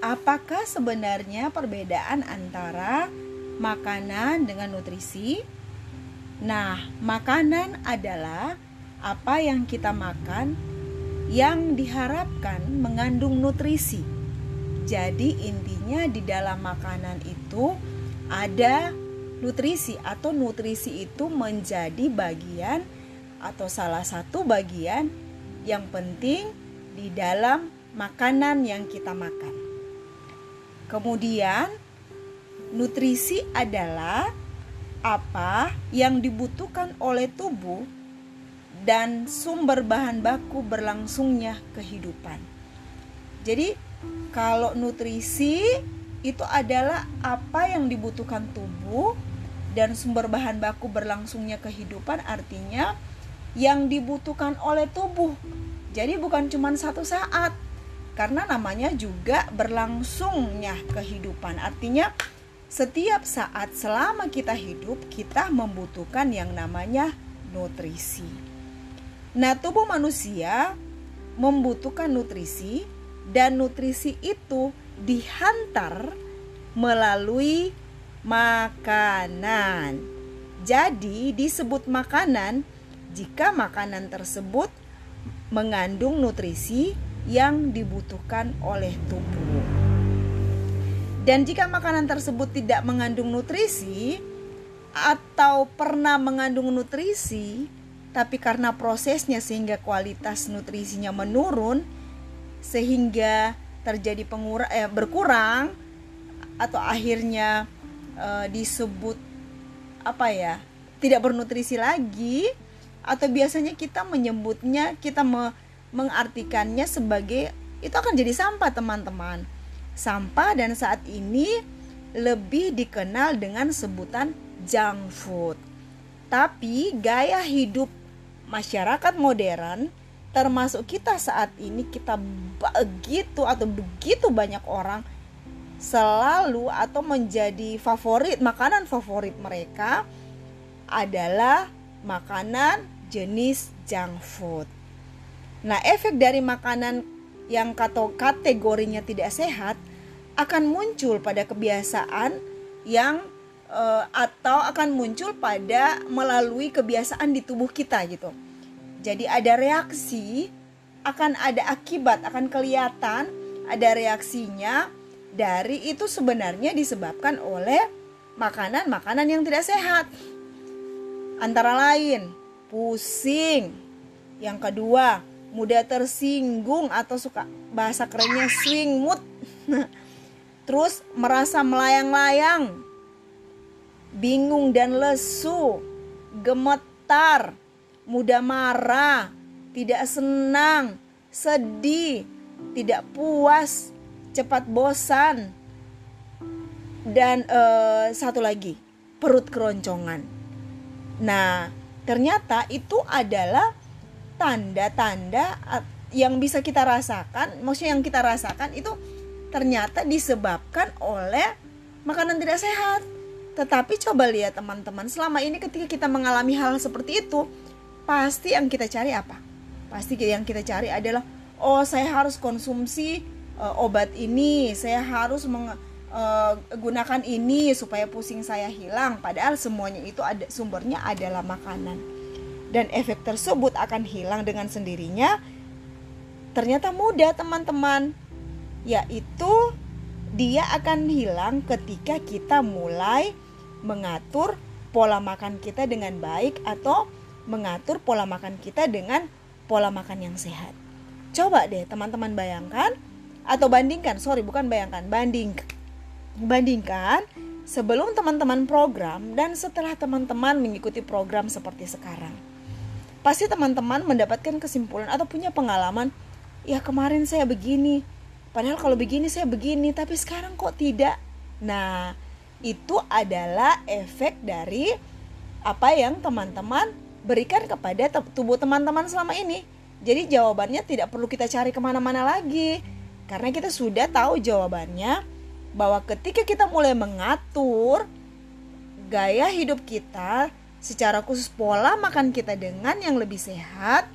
apakah sebenarnya perbedaan antara makanan dengan nutrisi? Nah, makanan adalah apa yang kita makan yang diharapkan mengandung nutrisi. Jadi, intinya di dalam makanan itu ada nutrisi, atau nutrisi itu menjadi bagian atau salah satu bagian yang penting di dalam makanan yang kita makan. Kemudian, nutrisi adalah apa yang dibutuhkan oleh tubuh dan sumber bahan baku berlangsungnya kehidupan. Jadi, kalau nutrisi itu adalah apa yang dibutuhkan tubuh dan sumber bahan baku berlangsungnya kehidupan artinya yang dibutuhkan oleh tubuh. Jadi bukan cuma satu saat karena namanya juga berlangsungnya kehidupan. Artinya setiap saat selama kita hidup, kita membutuhkan yang namanya nutrisi. Nah, tubuh manusia membutuhkan nutrisi, dan nutrisi itu dihantar melalui makanan. Jadi, disebut makanan jika makanan tersebut mengandung nutrisi yang dibutuhkan oleh tubuh. Dan jika makanan tersebut tidak mengandung nutrisi atau pernah mengandung nutrisi, tapi karena prosesnya sehingga kualitas nutrisinya menurun sehingga terjadi pengura eh, berkurang atau akhirnya eh, disebut apa ya tidak bernutrisi lagi atau biasanya kita menyebutnya kita me, mengartikannya sebagai itu akan jadi sampah teman-teman Sampah dan saat ini lebih dikenal dengan sebutan junk food. Tapi gaya hidup masyarakat modern termasuk kita saat ini kita begitu atau begitu banyak orang selalu atau menjadi favorit makanan favorit mereka adalah makanan jenis junk food. Nah, efek dari makanan yang kategorinya tidak sehat akan muncul pada kebiasaan yang uh, atau akan muncul pada melalui kebiasaan di tubuh kita gitu. Jadi ada reaksi, akan ada akibat, akan kelihatan ada reaksinya dari itu sebenarnya disebabkan oleh makanan-makanan yang tidak sehat. Antara lain pusing. Yang kedua, mudah tersinggung atau suka bahasa kerennya swing mood. terus merasa melayang-layang, bingung dan lesu, gemetar, mudah marah, tidak senang, sedih, tidak puas, cepat bosan, dan uh, satu lagi perut keroncongan. Nah, ternyata itu adalah tanda-tanda yang bisa kita rasakan, maksudnya yang kita rasakan itu ternyata disebabkan oleh makanan tidak sehat. Tetapi coba lihat teman-teman, selama ini ketika kita mengalami hal seperti itu, pasti yang kita cari apa? Pasti yang kita cari adalah oh saya harus konsumsi uh, obat ini, saya harus menggunakan uh, ini supaya pusing saya hilang. Padahal semuanya itu ada sumbernya adalah makanan. Dan efek tersebut akan hilang dengan sendirinya. Ternyata mudah teman-teman yaitu dia akan hilang ketika kita mulai mengatur pola makan kita dengan baik atau mengatur pola makan kita dengan pola makan yang sehat. Coba deh teman-teman bayangkan atau bandingkan, sorry bukan bayangkan, banding bandingkan sebelum teman-teman program dan setelah teman-teman mengikuti program seperti sekarang. Pasti teman-teman mendapatkan kesimpulan atau punya pengalaman, ya kemarin saya begini, Padahal kalau begini saya begini, tapi sekarang kok tidak. Nah, itu adalah efek dari apa yang teman-teman berikan kepada tubuh teman-teman selama ini. Jadi jawabannya tidak perlu kita cari ke mana-mana lagi. Karena kita sudah tahu jawabannya bahwa ketika kita mulai mengatur gaya hidup kita secara khusus pola makan kita dengan yang lebih sehat,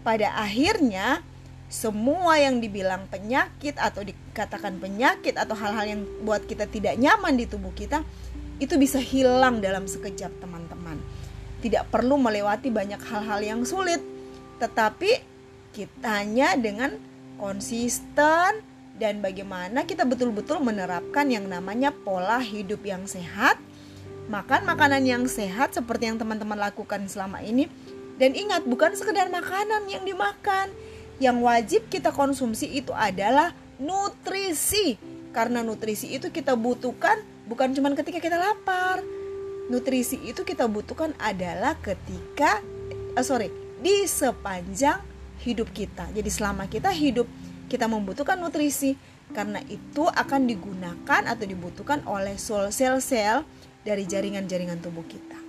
pada akhirnya semua yang dibilang penyakit atau dikatakan penyakit atau hal-hal yang buat kita tidak nyaman di tubuh kita itu bisa hilang dalam sekejap teman-teman. Tidak perlu melewati banyak hal-hal yang sulit, tetapi kitanya dengan konsisten dan bagaimana kita betul-betul menerapkan yang namanya pola hidup yang sehat, makan makanan yang sehat seperti yang teman-teman lakukan selama ini. Dan ingat, bukan sekedar makanan yang dimakan, yang wajib kita konsumsi itu adalah nutrisi. Karena nutrisi itu kita butuhkan bukan cuma ketika kita lapar. Nutrisi itu kita butuhkan adalah ketika uh, sorry di sepanjang hidup kita. Jadi selama kita hidup kita membutuhkan nutrisi karena itu akan digunakan atau dibutuhkan oleh sel-sel dari jaringan-jaringan tubuh kita.